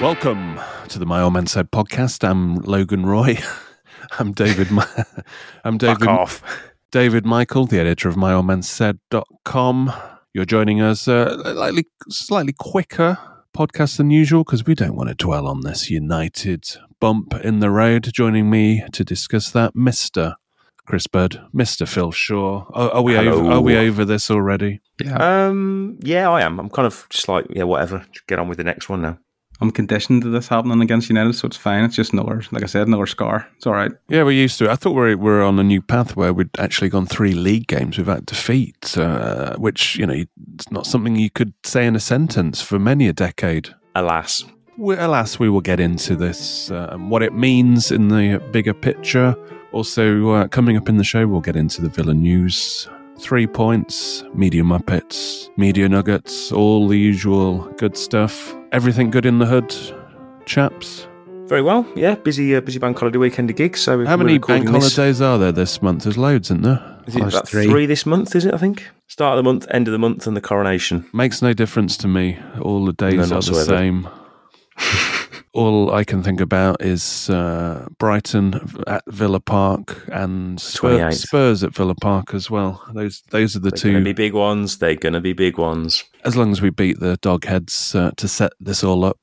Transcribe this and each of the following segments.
Welcome to the My Old Man Said podcast. I'm Logan Roy. I'm David. Mi- I'm David. off. David Michael, the editor of MyOldManSaid.com. You're joining us uh, slightly, slightly quicker podcast than usual because we don't want to dwell on this United bump in the road. Joining me to discuss that, Mister Chris Bird, Mister Phil Shaw. Are, are we Hello. over? Are we over this already? Yeah. Um, yeah, I am. I'm kind of just like, yeah, whatever. Just get on with the next one now. I'm conditioned to this happening against United, so it's fine. It's just another, like I said, another scar. It's all right. Yeah, we're used to it. I thought we we're on a new path where we'd actually gone three league games without defeat, uh, which, you know, it's not something you could say in a sentence for many a decade. Alas, We, alas, we will get into this, uh, and what it means in the bigger picture. Also, uh, coming up in the show, we'll get into the Villa news. Three points, media muppets, media nuggets, all the usual good stuff. Everything good in the hood, chaps? very well. Yeah, busy, uh, busy bank holiday weekend of gigs. So How many recording bank this- holidays are there this month? There's loads, isn't there? Is it Oh, about three. three. this month? Is it? I think start of the month, end of the month, and the coronation. Makes no difference to me. All the days None are the same. All I can think about is uh, Brighton at Villa Park and Spurs, Spurs at Villa Park as well. Those those are the They're two. going to be big ones. They're going to be big ones. as long as we beat the Dogheads uh, to set this all up.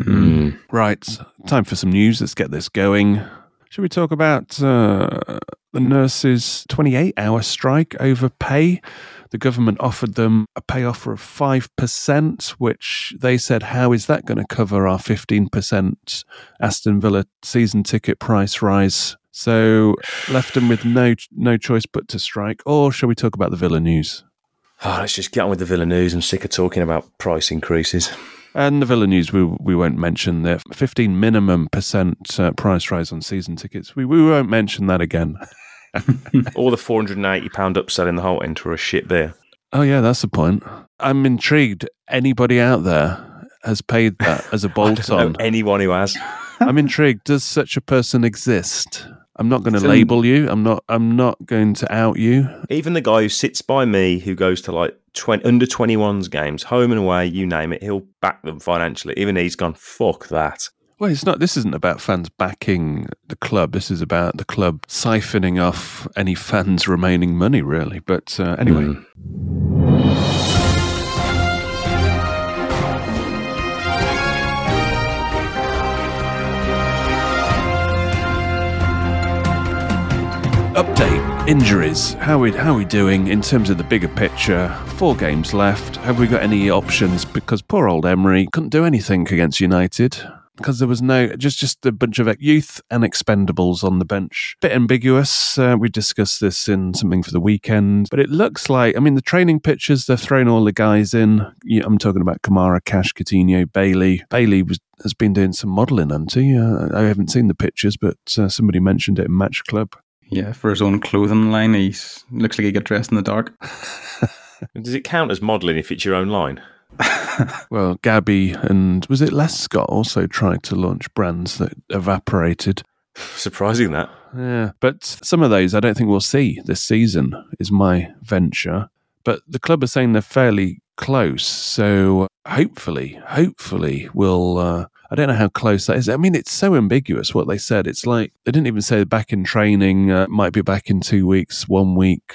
Mm. Right, time for some news. Let's get this going. Should we talk about uh, the nurses' 28 hour strike over pay? The government offered them a pay offer of 5%, which they said, How is that going to cover our 15% Aston Villa season ticket price rise? So left them with no no choice but to strike. Or shall we talk about the Villa news? Oh, let's just get on with the Villa news. I'm sick of talking about price increases. And the Villa News, we, we won't mention the 15 minimum percent uh, price rise on season tickets. We, we won't mention that again. All the 480 pound upsell in the whole enter a shit beer. Oh, yeah, that's the point. I'm intrigued. Anybody out there has paid that as a bolt on. anyone who has? I'm intrigued. Does such a person exist? I'm not going to label you. I'm not. I'm not going to out you. Even the guy who sits by me, who goes to like 20, under 21s games, home and away, you name it, he'll back them financially. Even he's gone, fuck that. Well, it's not. This isn't about fans backing the club. This is about the club siphoning off any fans' remaining money, really. But uh, anyway, update injuries. How we how we doing in terms of the bigger picture? Four games left. Have we got any options? Because poor old Emery couldn't do anything against United because there was no just just a bunch of youth and expendables on the bench. Bit ambiguous. Uh, we discussed this in something for the weekend, but it looks like I mean the training pictures they've thrown all the guys in. I'm talking about Kamara, Cash, Coutinho, Bailey. Bailey was has been doing some modelling, hasn't he? Uh, I haven't seen the pictures, but uh, somebody mentioned it in Match Club. Yeah, for his own clothing line, he looks like he get dressed in the dark. Does it count as modelling if it's your own line? Well, Gabby and was it Les Scott also tried to launch brands that evaporated. Surprising that. Yeah, but some of those I don't think we'll see this season. Is my venture. But the club are saying they're fairly close, so hopefully, hopefully we'll. Uh, I don't know how close that is. I mean, it's so ambiguous what they said. It's like they didn't even say back in training. Uh, might be back in two weeks, one week.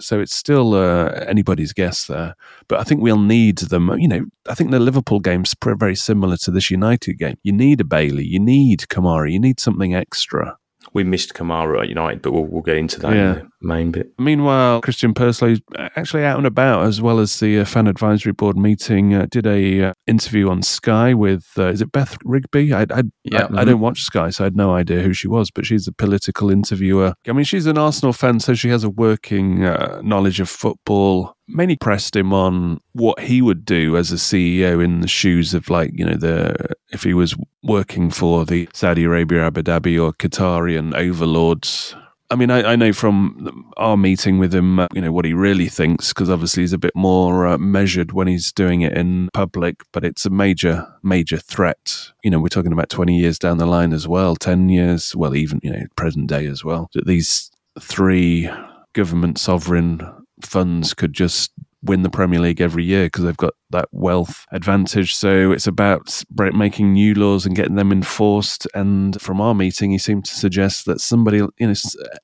So it's still uh, anybody's guess there. But I think we'll need them. You know, I think the Liverpool game's very similar to this United game. You need a Bailey, you need Kamara, you need something extra. We missed Kamara at United, but we'll, we'll get into that Yeah. in the main bit. Meanwhile, Christian Purslow's actually out and about, as well as the uh, fan advisory board meeting. Uh, did a uh, interview on Sky with uh, is it Beth Rigby? I I, Yeah. I I don't watch Sky, so I had no idea who she was. But she's a political interviewer. I mean, she's an Arsenal fan, so she has a working uh, knowledge of football. Many pressed him on what he would do as a CEO in the shoes of like you know the if he was working for the Saudi Arabia, Abu Dhabi, or Qatarian overlords. I mean, I, I know from our meeting with him, uh, you know, what he really thinks, because obviously he's a bit more uh, measured when he's doing it in public, but it's a major, major threat. You know, we're talking about 20 years down the line as well, 10 years, well, even, you know, present day as well. That these three government sovereign funds could just win the Premier League every year because they've got that wealth advantage. So it's about making new laws and getting them enforced. And from our meeting, he seemed to suggest that somebody, you know,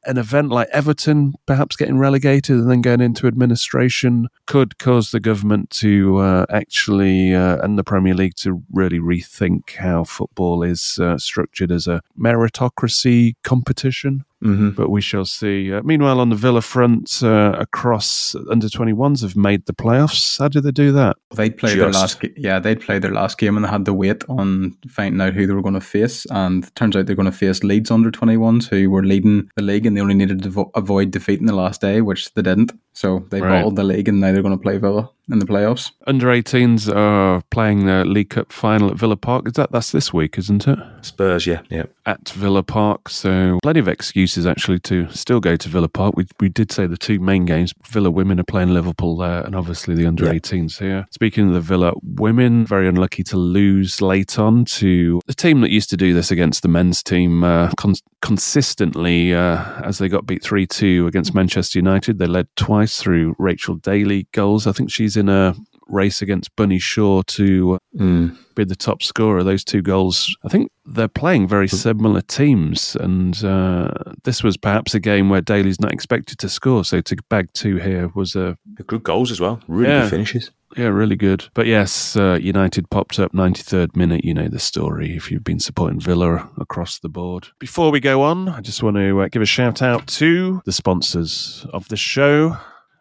an event like Everton perhaps getting relegated and then going into administration could cause the government to uh, actually, uh, and the Premier League to really rethink how football is uh, structured as a meritocracy competition Mm-hmm. but we shall see. Uh, meanwhile, on the Villa front, uh, across under 21s have made the playoffs. How did they do that? They played their last, yeah, they'd played their last game and they had to wait on finding out who they were going to face. And it turns out they're going to face Leeds under 21s, who were leading the league, and they only needed to vo- avoid defeat in the last day, which they didn't. So they Right. bottled the league, and now they're going to play Villa in the playoffs. Under 18s are playing the League Cup final at Villa Park. Is that that's this week, isn't it? Spurs, yeah, yeah. At Villa Park, so plenty of excuses actually to still go to Villa Park. We we did say the two main games. Villa women are playing Liverpool there, and obviously the under Yeah. 18s here. Speaking of the Villa women, very unlucky to lose late on to the team that used to do this against the men's team uh, con- consistently uh, as they got beat 3 2 against Manchester United. They led twice through Rachel Daly goals. I think she's in a race against Bunny Shaw to Mm. be the top scorer. Those two goals, I think they're playing very similar teams, and uh, this was perhaps a game where Daly's not expected to score. So to bag two here was a Good goals as well. Really Yeah. good finishes. yeah, really good. But yes, uh, United popped up 93rd minute. You know the story if you've been supporting Villa across the board. Before we go on, I just want to uh, give a shout out to the sponsors of the show,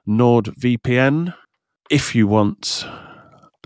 NordVPN. If you want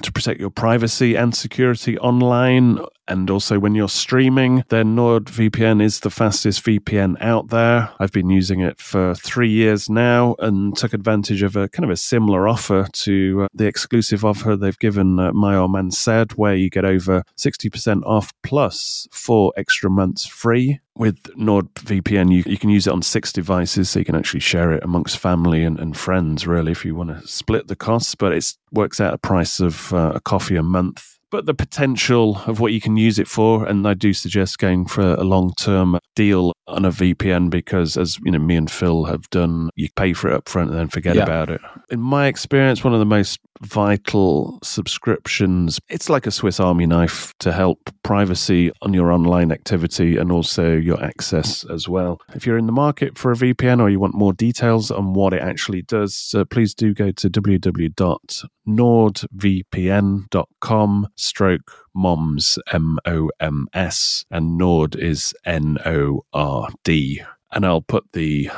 to protect your privacy and security online and also when you're streaming, then NordVPN is the fastest VPN out there. I've been using it for three years now and took advantage of a kind of a similar offer to uh, the exclusive offer they've given uh, My Old Man Said, where you get over 60% off plus four extra months free. With NordVPN, you, you can use it on six devices, so you can actually share it amongst family and, and friends, really, if you want to split the costs. But it works out a price of uh, a coffee a month but the potential of what you can use it for, and I do suggest going for a long term deal on a VPN because, as you know, me and Phil have done, you pay for it up front and then forget Yeah. about it. In my experience, one of the most vital subscriptions, it's like a Swiss Army knife to help privacy on your online activity and also your access as well. If you're in the market for a VPN or you want more details on what it actually does, uh, please do go to www.nordvpn.com stroke moms m-o-m-s and nord is n-o-r-d and i'll put the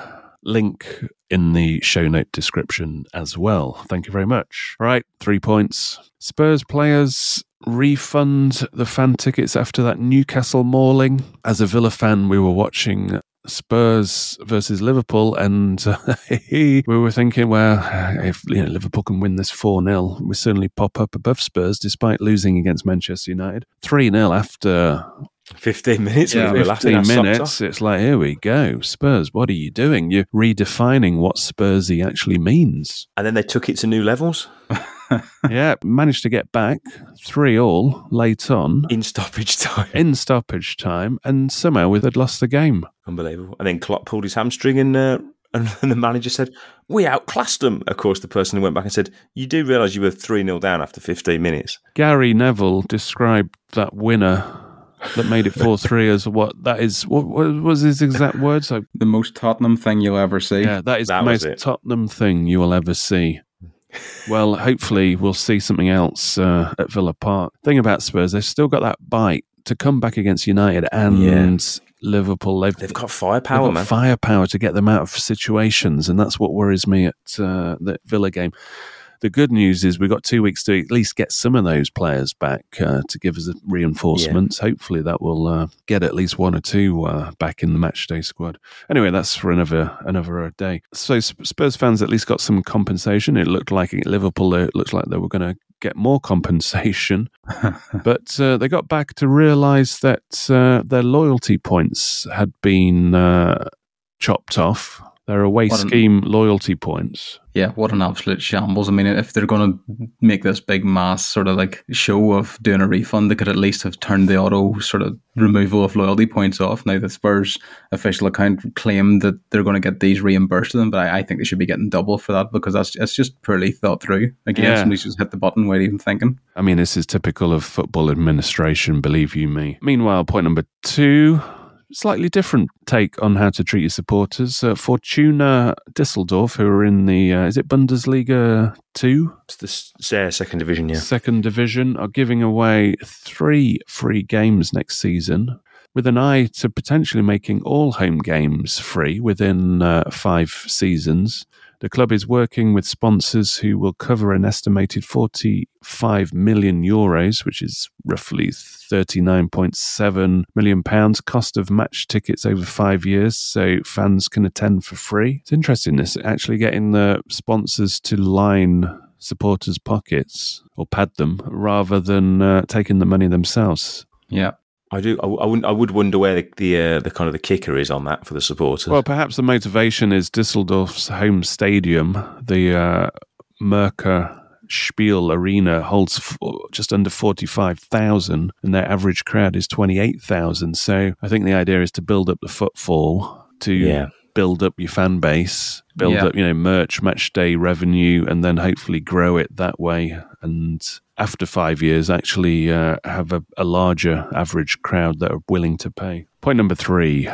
link in the show note description as well. Thank you very much. Right three points. Spurs players refund the fan tickets after that newcastle mauling. As a villa fan we were watching Spurs versus Liverpool, and uh, we were thinking, well, if you know, Liverpool can win this 4 0, we certainly pop up above Spurs despite losing against Manchester United. 3 0 after 15 minutes. Yeah, we 15 minutes. It's like, here we go. Spurs, what are you doing? You're redefining what Spursy actually means. And then they took it to new levels. yeah, managed to get back three all late on In stoppage time. in stoppage time, and somehow we had lost the game. Unbelievable. And then Klopp pulled his hamstring and, uh, and the manager said, We outclassed them. Of course, the person who went back and said, You do realise you were 3 0 down after 15 minutes. Gary Neville described that winner that made it 4 3 as what that is. What, what was his exact words? I, The most Tottenham thing you'll ever see. yeah, that is That the most it. Tottenham thing you will ever see. Well, hopefully we'll see something else uh, at Villa Park. Thing about Spurs, they've still got that bite to come back against United and Liverpool. They've, They've got they've firepower, got man. firepower to get them out of situations, and that's what worries me at uh, the Villa game. The good news is we've got two weeks to at least get some of those players back uh, to give us reinforcements. Hopefully, that will uh, get at least one or two uh, back in the matchday squad. Anyway, that's for another another day. So Spurs fans at least got some compensation. It looked like at Liverpool, it looked like they were going to get more compensation, but uh, they got back to realise that uh, their loyalty points had been uh, chopped off. Their away What an- scheme loyalty points. Yeah, what an absolute shambles. I mean, if they're going to make this big mass sort of like show of doing a refund, they could at least have turned the auto sort of removal of loyalty points off. Now, the Spurs official account claimed that they're going to get these reimbursed to them, but I, I think they should be getting double for that because that's it's just poorly thought through. Again, Yeah. somebody's just hit the button without even thinking. I mean, this is typical of football administration, believe you me. Meanwhile, point number two, slightly different take on how to treat your supporters. Uh, Fortuna Düsseldorf, who are in the, uh, is it Bundesliga 2? It's the yeah, second division, yeah. second division are giving away three free games next season with an eye to potentially making all home games free within uh, five seasons. The club is working with sponsors who will cover an estimated 45 million euros, which is roughly 39.7 million pounds cost of match tickets over five years, so fans can attend for free. It's interesting this actually getting the sponsors to line supporters' pockets or pad them rather than uh, taking the money themselves. Yeah. I do. I, I, wouldn't, I would wonder where the, the, uh, the kind of the kicker is on that for the supporters. Well, perhaps the motivation is Düsseldorf's home stadium, the uh, Merker Spiel Arena, holds f- just under 45,000 and their average crowd is 28,000. So I think the idea is to build up the footfall, to Yeah. build up your fan base, build Yeah. up, you know, merch, match day revenue, and then hopefully grow it that way. And after five years, actually uh, have a, a larger average crowd that are willing to pay. Point number three.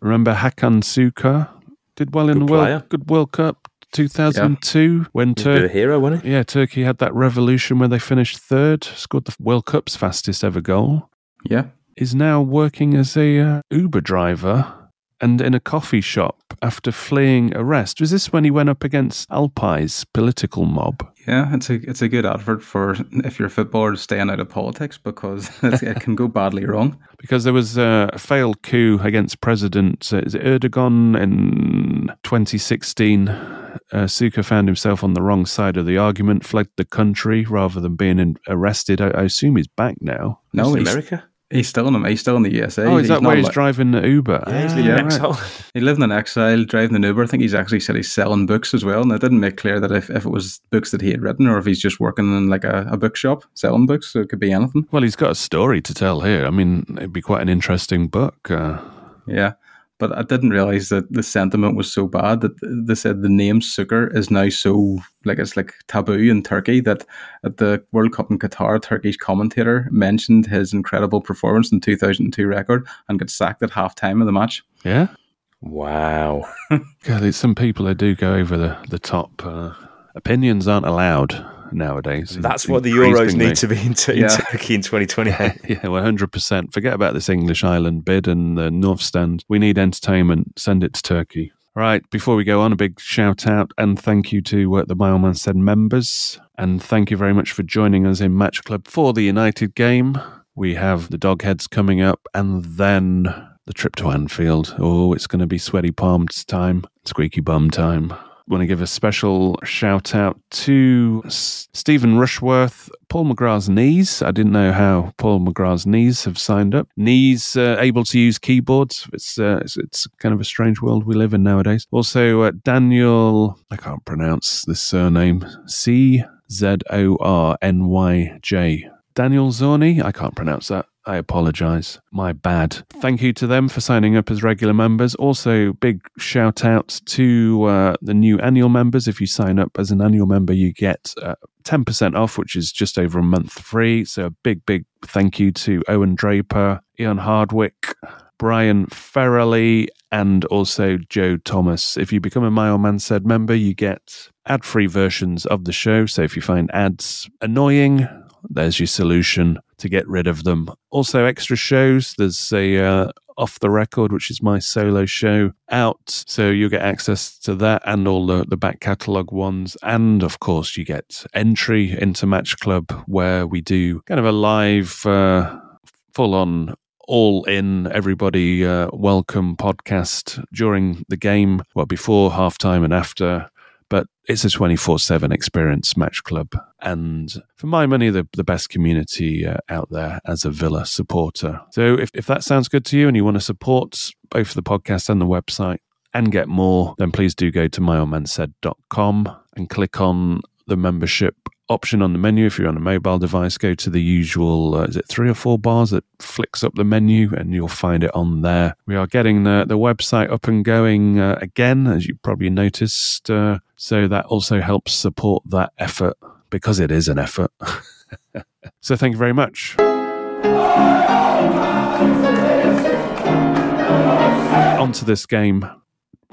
Remember Hakan Sukur did well in Good the World, good World Cup 2002 when a bit of a Turkey. hero, wasn't he? Yeah, Turkey had that revolution where they finished third, scored the World Cup's fastest ever goal. Yeah. Is now working as a uh, Uber driver and in a coffee shop after fleeing arrest. Was this when he went up against Alpai's political mob? Yeah, it's a it's a good advert for if you're a footballer staying out of politics because it's, it can go badly wrong. Because there was uh, a failed coup against President uh, is it Erdogan in 2016. Uh, Sukur found himself on the wrong side of the argument, fled the country rather than being in, arrested. I, I assume he's back now. No, He's in he's, America. He's still in he's still in the USA. oh, is that not why he's li- driving the Uber? Yeah, he's Ah, living in yeah, exile. He lived in exile, driving an Uber. I think he's actually said he's selling books as well. And it didn't make clear that if, if it was books that he had written or if he's just working in like a, a bookshop selling books. So it could be anything. Well, he's got a story to tell here. I mean, it'd be quite an interesting book. Uh, Yeah. But I didn't realize that the sentiment was so bad that they said the name Sukur is now so like it's like taboo in Turkey that at the World Cup in Qatar, a Turkish commentator mentioned his incredible performance in 2002 record and got sacked at half time of the match. yeah. Wow. God, there's some people that do go over the, the top. Uh, opinions aren't allowed nowadays. That's what the Euros need to be in, t- in Turkey in 2028. Yeah, well, hundred percent. Forget about this English island bid and the North Stand. We need entertainment. Send it to Turkey. Right. Before we go on, a big shout out and thank you to uh, the My Old Man Said members, and thank you very much for joining us in Match Club for the United game. We have the Dogheads coming up, and then the trip to Anfield. Oh, it's going to be sweaty palms time, squeaky bum time. Want to give a special shout out to Stephen Rushworth, Paul McGrath's knees. I didn't know how Paul McGrath's knees have signed up. Knees uh, able to use keyboards. It's, uh, it's it's kind of a strange world we live in nowadays. Also, uh, Daniel, I can't pronounce this surname. C Z O R N Y J. Daniel Zorni. I can't pronounce that. I apologize. My bad. Thank you to them for signing up as regular members. Also, big shout out to uh, the new annual members. If you sign up as an annual member, you get uh, 10% off, which is just over a month free. So, a big, big thank you to Owen Draper, Ian Hardwick, Brian Ferrelly, and also Joe Thomas. If you become a My Old Man Said member, you get ad free versions of the show. So, if you find ads annoying, there's your solution to get rid of them. Also, extra shows. There's a uh, off the record, which is my solo show, out. So you'll get access to that and all the, the back catalogue ones. And of course, you get entry into Match Club, where we do kind of a live, uh, full on all in everybody uh, welcome podcast during the game well before halftime and after it's a 24-7 experience match club. And for my money the, the best community uh, out there as a villa supporter. So if, if that sounds good to you and you want to support both the podcast and the website and get more then please do go to myoldmansaid.com and click on the membership option on the menu. If you're on a mobile device go to the usual uh, is it three or four bars that flicks up the menu and you'll find it on there. We are getting the, the website up and going uh, again as you probably noticed uh, so that also helps support that effort because it is an effort. So thank you very much. Onto this game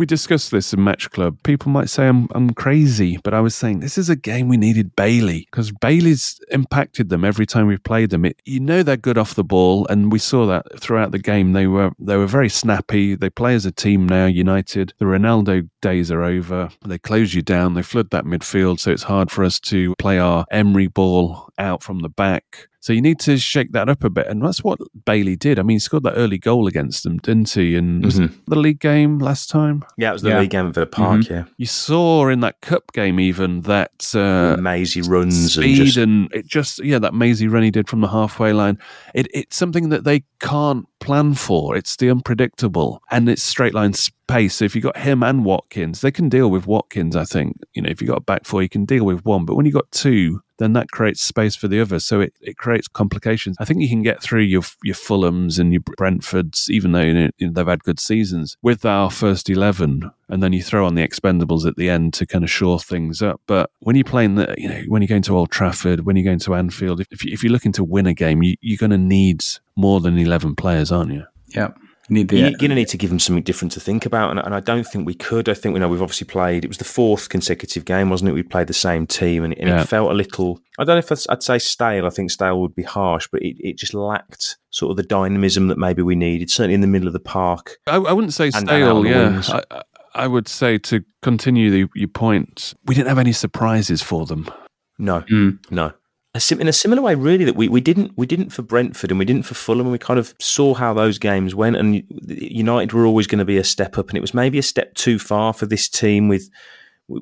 we discussed this in Match Club. People might say I'm, I'm crazy, but I was saying this is a game we needed Bailey because Bailey's impacted them every time we've played them. It, you know they're good off the ball, and we saw that throughout the game. They were they were very snappy. They play as a team now. United, the Ronaldo days are over. They close you down. They flood that midfield, so it's hard for us to play our Emery ball out from the back. So you need to shake that up a bit. And that's what Bailey did. I mean, he scored that early goal against them, didn't he? And was it the league game last time? Yeah, it was the Yeah. league game at Villa Park. Yeah, You saw in that cup game even that uh, mazy runs and speed just and it just yeah that mazy run he did from the halfway line. It it's something that they can't plan for. It's the unpredictable and it's straight line pace. So if you've got him and Watkins, they can deal with Watkins. I think you know if you've got a back four, you can deal with one. But when you've got two, then that creates space for the other. So it, it creates complications. I think you can get through your your Fulhams and your Brentfords, even though you know, they've had good seasons, with our first eleven, and then you throw on the expendables at the end to kind of shore things up. But when you're playing the, you know, when you're going to Old Trafford, when you're going to Anfield, if, if you're looking to win a game, you, you're going to need more than eleven players, aren't you? Yeah. You need the You're going to need to give them something different to think about, and, and I don't think we could. I think we know we've obviously played. It was the fourth consecutive game, wasn't it? We played the same team, and, and Yeah. it felt a little. I don't know if I'd say stale. I think stale would be harsh, but it, it just lacked sort of the dynamism that maybe we needed. Certainly in the middle of the park. I, I wouldn't say And stale. Yeah. I, I- I would say to continue the, your point, we didn't have any surprises for them. No, Mm. no. In a similar way, really, that we, we didn't we didn't for Brentford and we didn't for Fulham, and we kind of saw how those games went. And United were always going to be a step up, and it was maybe a step too far for this team with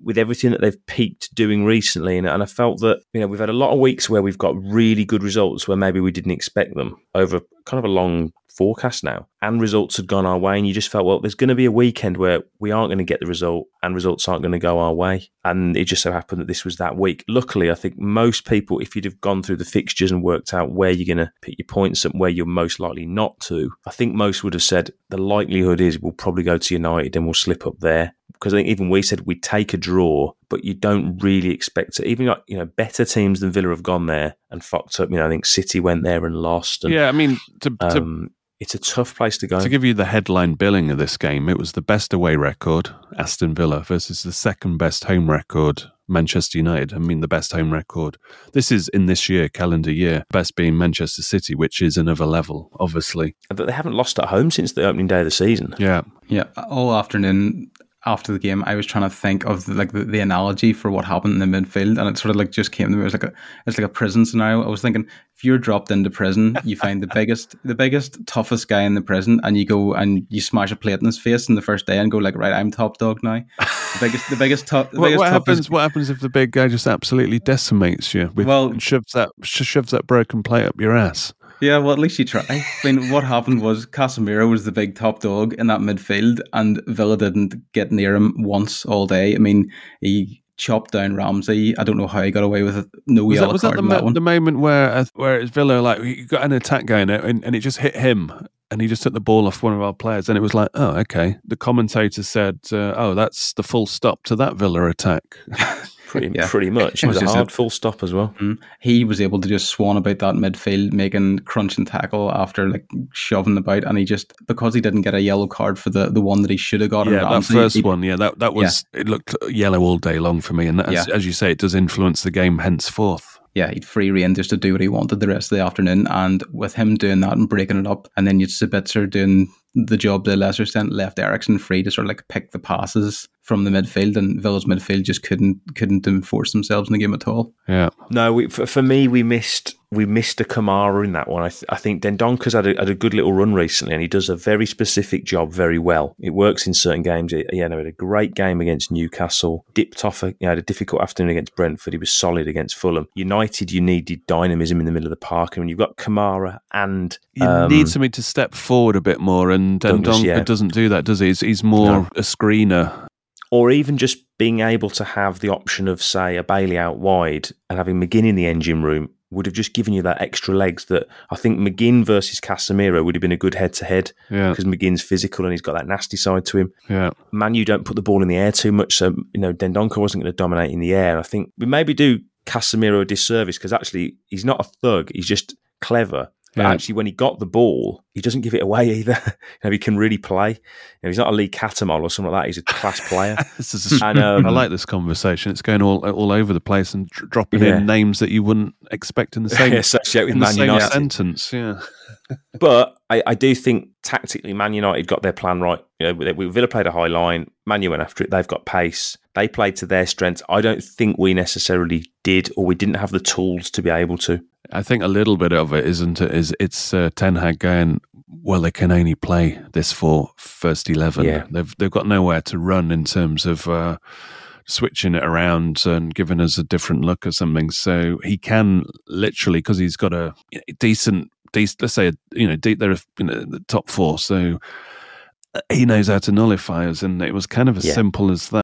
with everything that they've peaked doing recently. And, and I felt that you know we've had a lot of weeks where we've got really good results where maybe we didn't expect them over kind of a long forecast now, and results had gone our way, and you just felt well, there's going to be a weekend where we aren't going to get the result, and results aren't going to go our way, and it just so happened that this was that week. Luckily, I think most people, if you'd have gone through the fixtures and worked out where you're going to pick your points and where you're most likely not to, I think most would have said the likelihood is we'll probably go to United and we'll slip up there. Because I think even we said we'd take a draw, but you don't really expect it. Even like you know, better teams than Villa have gone there and fucked up. You know, I think City went there and lost. And, Yeah, I mean, to, to um, it's a tough place to go. To give you the headline billing of this game, it was the best away record, Aston Villa, versus the second best home record, Manchester United. I mean, the best home record. This is in this year, calendar year, best being Manchester City, which is another level, obviously. but they haven't lost at home since the opening day of the season. Yeah. Yeah, all afternoon after the game, I was trying to think of the, like the, the analogy for what happened in the midfield, and it sort of like just came to me. It was like a it's like a prison scenario. I was thinking if you're dropped into prison, you find the biggest the biggest toughest guy in the prison, and you go and you smash a plate in his face in the first day, and go like, right, I'm top dog now. The biggest the biggest what happens? What happens if the big guy just absolutely decimates you? With, well, shoves that shoves that broken plate up your ass. Yeah, well, at least you try. I mean, what happened was Casemiro was the big top dog in that midfield, and Villa didn't get near him once all day. I mean, he chopped down Ramsey. I don't know how he got away with it. No was yellow that, was card that, the, that one. the moment where uh, where it's Villa like he got an attack going and, and it just hit him and he just took the ball off one of our players and it was like oh okay the commentator said uh, oh that's the full stop to that Villa attack pretty yeah. pretty much. It was a hard full stop as well. Mm-hmm. He was able to just swan about that midfield, making crunch and tackle after like shoving about, and he just because he didn't get a yellow card for the, the one that he should have got. Yeah, that first he, one. Yeah, that that was yeah. it looked yellow all day long for me, and that, yeah. as, as you say, it does influence the game henceforth yeah, he'd free rein just to do what he wanted the rest of the afternoon. And with him doing that and breaking it up, and then you'd Sabitzer doing the job to a lesser extent, left Eriksen free to sort of like pick the passes from the midfield, and Villa's midfield just couldn't couldn't enforce themselves in the game at all. Yeah, no, we, for, for me, we missed we missed a Kamara in that one. I, th- I think Dendoncker's had a, had a good little run recently, and he does a very specific job very well. It works in certain games. He, yeah, no, had a great game against Newcastle. Dipped off, a, you know, had a difficult afternoon against Brentford. He was solid against Fulham. United, you needed dynamism in the middle of the park, and when you've got Kamara and you um, need somebody to step forward a bit more, and Dendoncker yeah. doesn't do that, does he? He's, he's more no. a screener or even just being able to have the option of, say, a Bailey out wide and having McGinn in the engine room would have just given you that extra legs that I think McGinn versus Casemiro would have been a good head to head because McGinn's physical and he's got that nasty side to him. Yeah. Man, you don't put the ball in the air too much, so you know Dendoncker wasn't going to dominate in the air. I think we maybe do Casemiro a disservice because actually he's not a thug; he's just clever but yeah. actually, when he got the ball, he doesn't give it away either. you know, he can really play. You know, he's not a Lee Cattermole or something like that. He's a class player. a, and, um, I like this conversation. It's going all all over the place and dropping yeah. in names that you wouldn't expect in the same, associate with Man United sentence. Yeah. but I, I, do think tactically, Man United got their plan right. You know, Villa played a high line. Man U went after it. They've got pace. They played to their strengths. I don't think we necessarily did, or we didn't have the tools to be able to. I think a little bit of it isn't it? Is it's uh, Ten Hag going? Well, they can only play this for first eleven. Yeah. They've they've got nowhere to run in terms of. Uh, switching it around and giving us a different look or something. So he can literally, because he's got a decent, decent let's say, you know, they're you know, the top four. So uh, he knows how to nullify us. And it was kind of as yeah. simple as that.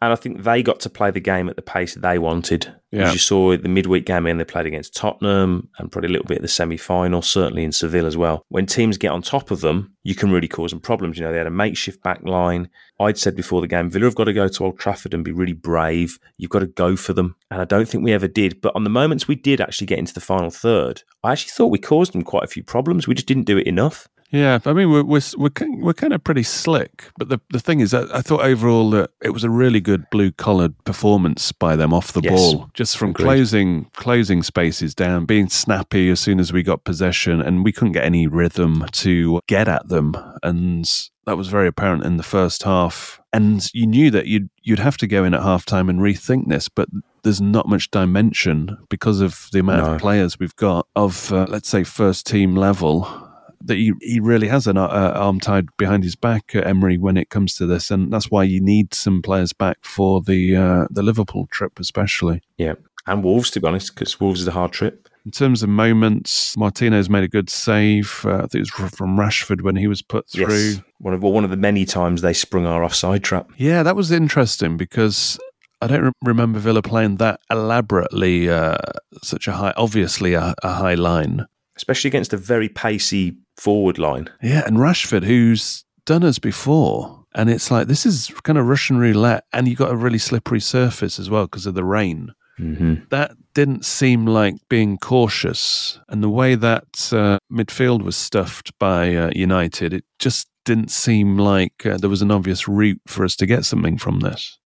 and I think they got to play the game at the pace they wanted. Yeah. As you saw the midweek game, and they played against Tottenham and probably a little bit of the semi final, certainly in Seville as well. When teams get on top of them, you can really cause them problems. You know, they had a makeshift back line. I'd said before the game, Villa have got to go to Old Trafford and be really brave. You've got to go for them. And I don't think we ever did. But on the moments we did actually get into the final third, I actually thought we caused them quite a few problems. We just didn't do it enough. Yeah, I mean we're we're we're, we're kind of pretty slick, but the the thing is, I, I thought overall that it was a really good blue collared performance by them off the yes. ball, just from Agreed. closing closing spaces down, being snappy as soon as we got possession, and we couldn't get any rhythm to get at them, and that was very apparent in the first half. And you knew that you'd you'd have to go in at halftime and rethink this, but there's not much dimension because of the amount no. of players we've got of uh, let's say first team level that he, he really has an uh, arm tied behind his back, uh, Emery, when it comes to this, and that's why you need some players back for the uh, the Liverpool trip, especially. Yeah, And Wolves, to be honest, because Wolves is a hard trip. In terms of moments, Martinez made a good save. Uh, I think it was from Rashford when he was put through. Yes. One of well, one of the many times they sprung our offside trap. Yeah, that was interesting because I don't re- remember Villa playing that elaborately, uh, such a high, obviously a, a high line. Especially against a very pacey forward line. Yeah, and Rashford, who's done us before. And it's like, this is kind of Russian roulette. And you got a really slippery surface as well because of the rain. Mm-hmm. That didn't seem like being cautious. And the way that uh, midfield was stuffed by uh, United, it just didn't seem like uh, there was an obvious route for us to get something from this.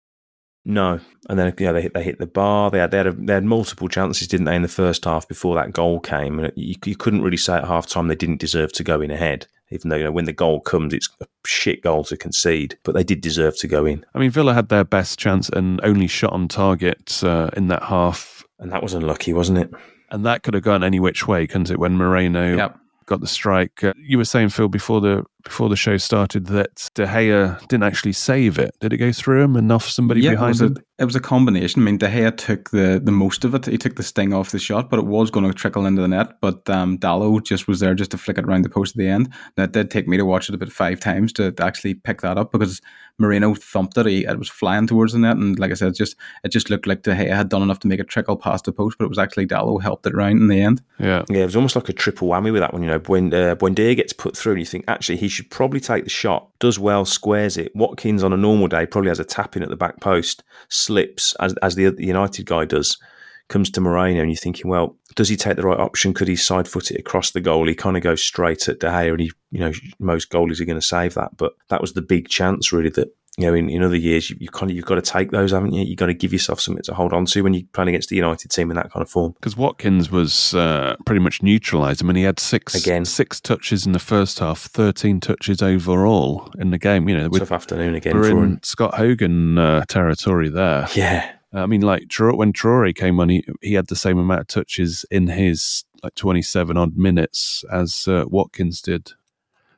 No, and then yeah, they hit they hit the bar. They had they had, a, they had multiple chances, didn't they, in the first half before that goal came? And you, you couldn't really say at half time they didn't deserve to go in ahead, even though you know when the goal comes, it's a shit goal to concede, but they did deserve to go in. I mean, Villa had their best chance and only shot on target uh, in that half, and that was unlucky, wasn't it? And that could have gone any which way, couldn't it? When Moreno Yep. Got the strike, uh, you were saying Phil before the before the show started that De Gea didn't actually save it. Did it go through him and off somebody yeah, it behind was, him? a, it was a combination. I mean, De Gea took the, the most of it. He took the sting off the shot, but it was going to trickle into the net. But um, Dalot just was there just to flick it around the post at the end. That did take me to watch it about five times to, to actually pick that up because Moreno thumped it. He, it was flying towards the net, and like I said, it just it just looked like De Gea had done enough to make it trickle past the post, but it was actually Dalot helped it round in the end. Yeah, yeah, it was almost like a triple whammy with that one. You know, when uh, Buendia gets put through, and you think actually he should probably take the shot, does well, squares it. Watkins on a normal day probably has a tap in at the back post, slips as as the United guy does, comes to Moreno, and you're thinking, well, does he take the right option? Could he side foot it across the goal? He kind of goes straight at De Gea, and he, you know, most goalies are going to save that, but that was the big chance really that you know, in, in other years, you, you kind of you've got to take those, haven't you? You've got to give yourself something to hold on to when you're playing against the United team in that kind of form. Because Watkins was uh, pretty much neutralised. I mean, he had six Again. six touches in the first half, thirteen touches overall in the game. You know, with, Tough afternoon again we're for in him. Scott Hogan uh, territory there. Yeah, I mean, like when Traore came on, he, he had the same amount of touches in his like twenty-seven odd minutes as uh, Watkins did.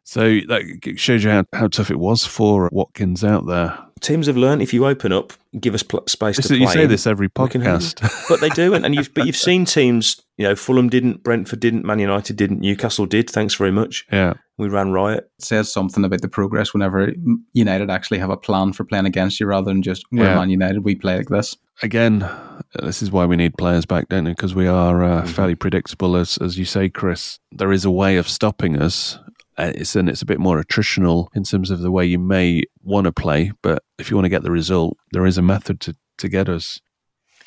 So that shows you how, how tough it was for Watkins out there. teams have learned if you open up, give us pl- space This to play. you say in, this every podcast. but they do, and, and you've but you've seen teams. You know, Fulham didn't, Brentford didn't, Man United didn't, Newcastle did. Thanks very much. Yeah, we ran riot. It says something about the progress whenever United actually have a plan for playing against you rather than just we're Yeah. Man United, we play like this. again, this is why we need players back, don't we? Because we are uh, fairly predictable, as as you say, Chris. There is a way of stopping us. Uh, It's and it's a bit more attritional in terms of the way you may want to play, but if you want to get the result, there is a method to to get us.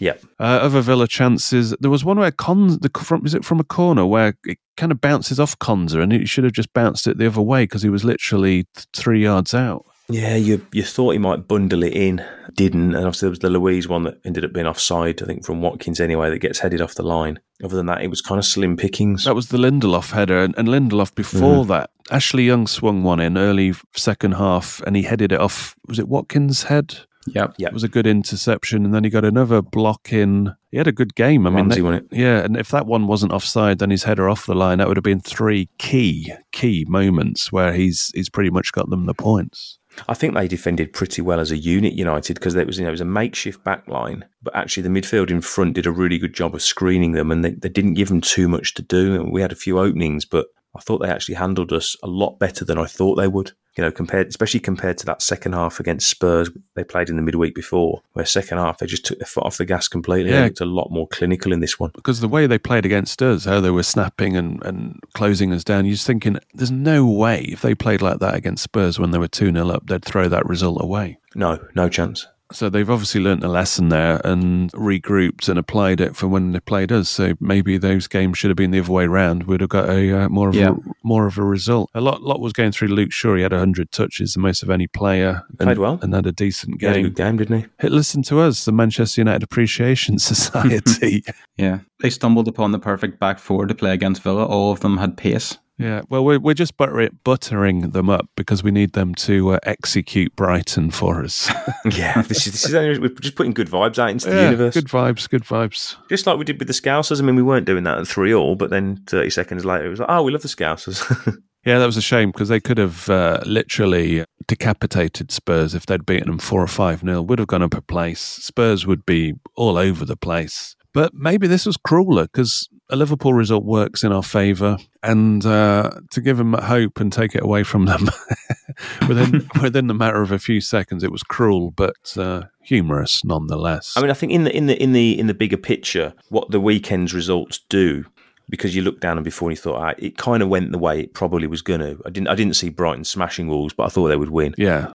Yeah. Uh, other Villa chances. There was one where Cons the from is it from a corner where it kind of bounces off Konsa, and he should have just bounced it the other way because he was literally three yards out. Yeah, you you thought he might bundle it in, didn't, and obviously there was the Luiz one that ended up being offside. I think from Watkins anyway, that gets headed off the line. Other than that, it was kind of slim pickings. That was the Lindelof header, and, and Lindelof before that, Ashley Young swung one in early second half, and he headed it off. Was it Watkins' head? Yep. Yeah. It was a good interception, and then he got another block in. He had a good game. I mean, they- yeah, and if that one wasn't offside, then his header off the line, that would have been three key key moments where he's he's pretty much got them the points. I think they defended pretty well as a unit, United, because it was you know it was a makeshift back line, but actually the midfield in front did a really good job of screening them, and they, they didn't give them too much to do. And we had a few openings, but I thought they actually handled us a lot better than I thought they would. You know, compared especially compared to that second half against Spurs they played in the midweek before, where second half they just took their foot off the gas completely. Yeah. They looked a lot more clinical in this one. because the way they played against us, how they were snapping and, and closing us down, you're just thinking, there's no way if they played like that against Spurs when they were 2 0 up, they'd throw that result away. No, no chance. So they've obviously learnt a lesson there and regrouped and applied it for when they played us. So maybe those games should have been the other way round. We'd have got a uh, more of Yeah. a more of a result. A lot lot was going through Luke Shaw. He had hundred touches, the most of any player, and, Played well. and had a decent He had a game. good game, didn't he? Listen to us, the Manchester United Appreciation Society. Yeah. They stumbled upon the perfect back four to play against Villa. All of them had pace. Yeah, well, we're, we're just butter buttering them up because we need them to uh, execute Brighton for us. Yeah, this is this is we're just putting good vibes out into the Yeah, universe. Good vibes, good vibes. Just like we did with the Scousers. I mean, we weren't doing that at three all, but then thirty seconds later, it was like, oh, we love the Scousers. Yeah, that was a shame because they could have uh, literally decapitated Spurs if they'd beaten them four or five nil. Would have gone up a place. Spurs would be all over the place. But maybe this was crueler because a Liverpool result works in our favour, and uh, to give them hope and take it away from them within within the matter of a few seconds, it was cruel but uh, humorous nonetheless. I mean, I think in the in the in the in the bigger picture, what the weekend's results do because you looked down and before and you thought ah, it kind of went the way it probably was going to. I didn't I didn't see Brighton smashing Wolves, but I thought they would win. yeah,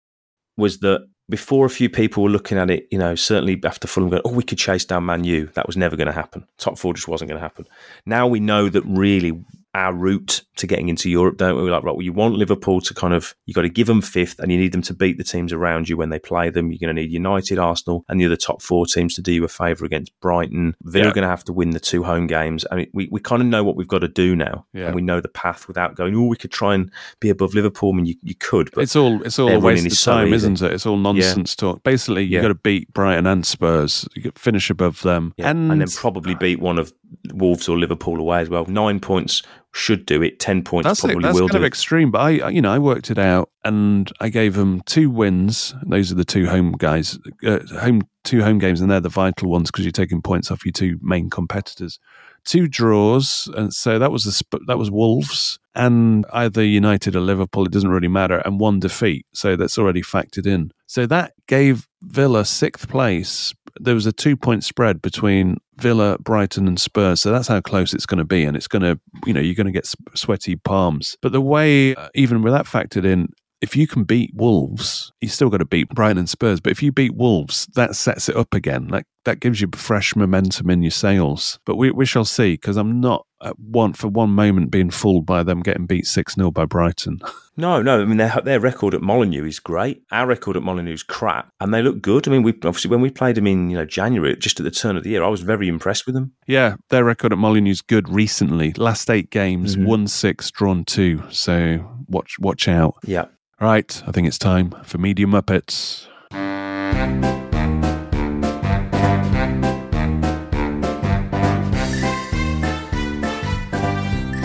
Was that before a few people were looking at it, you know, certainly after Fulham going, oh, we could chase down Man U. That was never going to happen. Top four just wasn't going to happen. Now we know that really our route to getting into Europe, don't we? We're like, right, well, you want Liverpool to kind of, you got to give them fifth and you need them to beat the teams around you when they play them. You're going to need United, Arsenal, and the other top four teams to do you a favour against Brighton. Villa Yeah. going to have to win the two home games. I mean, we, we kind of know what we've got to do now. Yeah. And we know the path without going, oh, we could try and be above Liverpool. I mean, you, you could, but it's all it's all a waste of is so time, isn't it? It's all nonsense talk. Basically, you Yeah. got to beat Brighton and Spurs. You finish above them, Yeah, and, then probably beat one of Wolves or Liverpool away as well. Nine points should do it. Ten points that's probably it. That's will kind do of it. extreme, but I, you know, I worked it out, and I gave them two wins. Those are the two home guys, uh, home two home games, and they're the vital ones because you're taking points off your two main competitors. Two draws, and so that was the Sp- that was Wolves and either United or Liverpool. It doesn't really matter, and one defeat, so that's already factored in. So that gave Villa sixth place. There was a two point spread between Villa, Brighton, and Spurs. So that's how close it's going to be. And it's going to, you know, you're going to get sweaty palms. But the way, uh, even with that factored in, if you can beat Wolves, you still got to beat Brighton and Spurs. But if you beat Wolves, that sets it up again. Like that gives you fresh momentum in your sails. But we, we shall see because I'm not at one for one moment being fooled by them getting beat six 0 by Brighton. No, no. I mean, their their record at Molineux is great. Our record at Molineux is crap, and they look good. I mean, we obviously when we played them in you know January, just at the turn of the year, I was very impressed with them. Yeah, their record at Molineux's good recently. Last eight games, Mhm. won six, drawn two. So watch watch out. Yeah. Right, I think it's time for Media Muppets.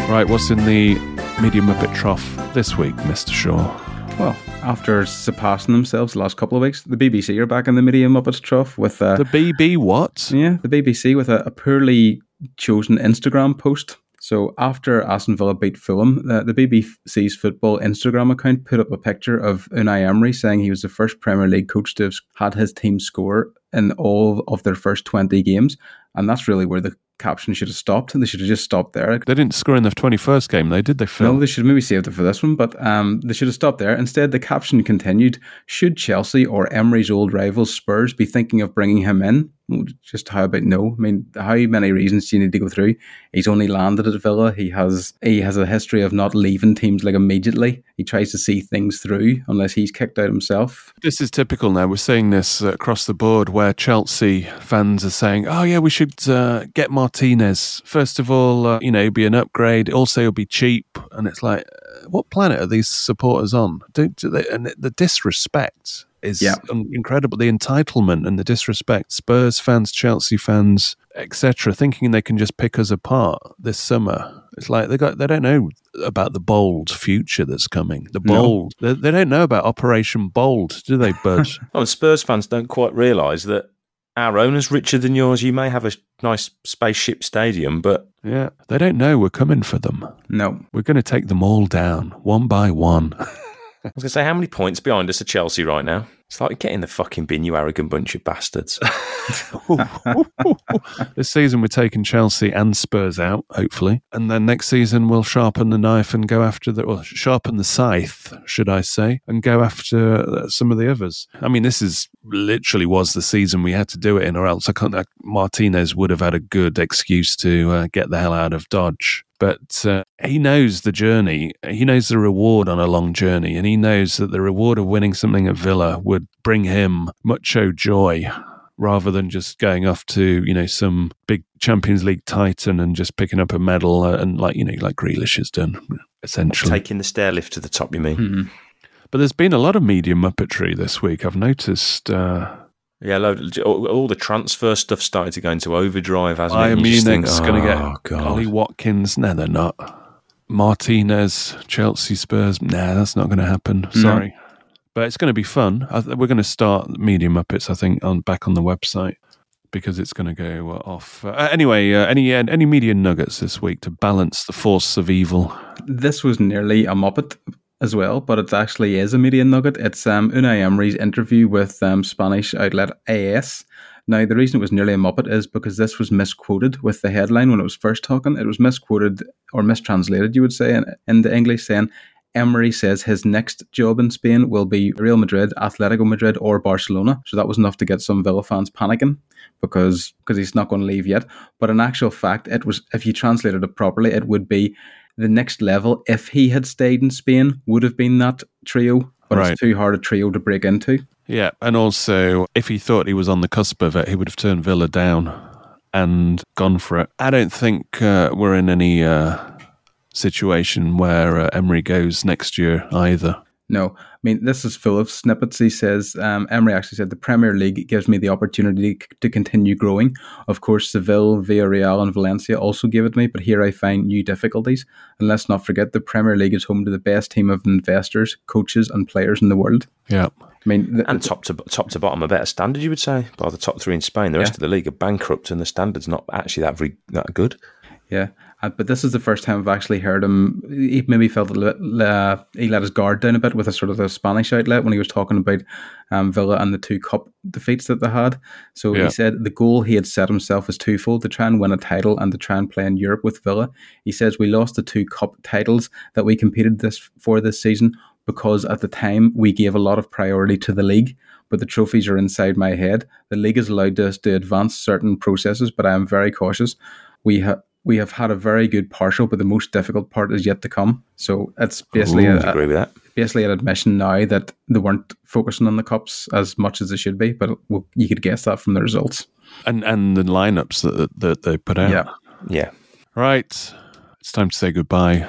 Right, what's in the Media Muppet trough this week, Mr. Shaw? Well, after surpassing themselves the last couple of weeks, the BBC are back in the Media Muppets trough with uh, The BB what? yeah, the BBC with a, a poorly chosen Instagram post. So after Aston Villa beat Fulham, the, the BBC's football Instagram account put up a picture of Unai Emery saying he was the first Premier League coach to have had his team score in all of their first 20 games. And that's really where the caption should have stopped. They should have just stopped there. They didn't score in the 21st game, though, did they, Phil? No, they should have maybe saved it for this one, but um, they should have stopped there. Instead, the caption continued Should Chelsea or Emery's old rivals Spurs be thinking of bringing him in? Just how about no? I mean, how many reasons do you need to go through? He's only landed at Villa. He has he has a history of not leaving teams like immediately. He tries to see things through unless he's kicked out himself. This is typical now. We're seeing this across the board where Chelsea fans are saying, oh, yeah, we should uh, get Martinez. First of all, uh, you know, it'll be an upgrade. Also, it'll be cheap. And it's like, uh, what planet are these supporters on? Do, do they, and the disrespect is Yeah. incredible. The entitlement and the disrespect. Spurs fans, Chelsea fans, etc., thinking they can just pick us apart this summer. It's like they got they don't know about the bold future that's coming. The No. bold. They, they don't know about Operation Bold, do they, Bud? Oh, Spurs fans don't quite realise that our owner's richer than yours. You may have a nice spaceship stadium, but yeah. They don't know we're coming for them. No. We're going to take them all down one by one. I was going to say, how many points behind us are Chelsea right now? It's like get in the fucking bin, you arrogant bunch of bastards. this season, we're taking Chelsea and Spurs out, hopefully. And then next season, we'll sharpen the knife and go after the, or sharpen the scythe, should I say, and go after uh, some of the others. I mean, this is literally was the season we had to do it in, or else I can't, Martinez would have had a good excuse to uh, get the hell out of Dodge. But uh, he knows the journey. He knows the reward on a long journey, and he knows that the reward of winning something at Villa would bring him mucho joy rather than just going off to you know some big Champions League titan and just picking up a medal uh, and like you know like Grealish has done essentially. Taking the stair lift to the top, you mean? Hmm. But there's been a lot of media muppetry this week. I've noticed. Uh, Yeah, load, all, all the transfer stuff started to go into overdrive, hasn't it? Bayern You just think, Munich's going to "Oh, get God." Ollie Watkins. No, they're not. Martinez, Chelsea, Spurs. Nah, that's not going to happen. No. Sorry. But it's going to be fun. We're going to start Media Muppets, I think, on back on the website. because it's going to go uh, off. Uh, anyway, uh, any uh, any media nuggets this week to balance the force of evil? This was nearly a muppet as well, but it actually is a media nugget. It's um, Unai Emery's interview with um, Spanish outlet AS. Now, the reason it was nearly a muppet is because this was misquoted with the headline when it was first talking. It was misquoted or mistranslated, you would say, in, the English, saying Emery says his next job in Spain will be Real Madrid, Atletico Madrid, or Barcelona. So that was enough to get some Villa fans panicking because because he's not going to leave yet. But in actual fact, it was if you translated it properly, it would be the next level. If he had stayed in Spain, would have been that trio. But Right. it's too hard a trio to break into. Yeah, and also if he thought he was on the cusp of it, he would have turned Villa down and gone for it. I don't think uh, we're in any uh, situation where uh, Emery goes next year either. No, I mean this is full of snippets. He says um, Emery actually said the Premier League gives me the opportunity c- to continue growing. Of course, Seville, Villarreal, and Valencia also give it me, but here I find new difficulties. And let's not forget the Premier League is home to the best team of investors, coaches, and players in the world. Yeah. I mean, th- And top to top to bottom, a better standard, you would say. By the top three in Spain, the rest Yeah. of the league are bankrupt, and the standard's not actually that very that good. Yeah, uh, but this is the first time I've actually heard him. He maybe felt a li- uh, he let his guard down a bit with a sort of a Spanish outlet when he was talking about um, Villa and the two cup defeats that they had. So Yeah. he said the goal he had set himself was twofold: to try and win a title and to try and play in Europe with Villa. He says we lost the two cup titles that we competed this for this season because at the time we gave a lot of priority to the league. But the trophies are inside my head. The league has allowed us to advance certain processes, but I am very cautious. We have we have had a very good partial, but the most difficult part is yet to come. So it's basically Ooh, a, would agree with that? basically an admission now that they weren't focusing on the cups as much as they should be. But well, you could guess that from the results. And and the lineups that that they put out. Yeah. Yeah. Right. It's time to say goodbye.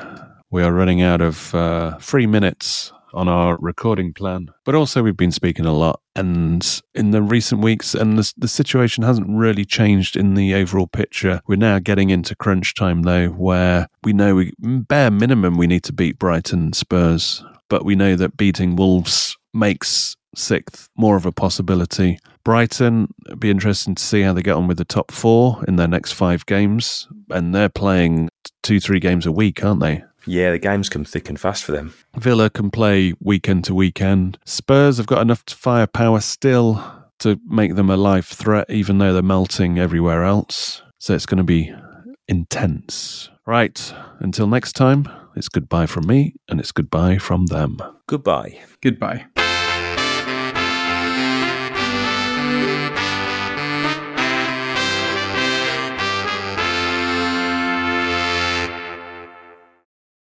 We are running out of uh, three minutes on our recording plan. But also, we've been speaking a lot. And in the recent weeks, and the, the situation hasn't really changed in the overall picture. We're now getting into crunch time, though, where we know we, bare minimum we need to beat Brighton Spurs. But we know that beating Wolves makes sixth more of a possibility. Brighton, be interesting to see how they get on with the top four in their next five games. And they're playing two, three games a week, aren't they? Yeah, the games come thick and fast for them. Villa can play weekend to weekend. Spurs have got enough firepower still to make them a live threat, even though they're melting everywhere else. So it's going to be intense. Right. Until next time, it's goodbye from me and it's goodbye from them. Goodbye. Goodbye.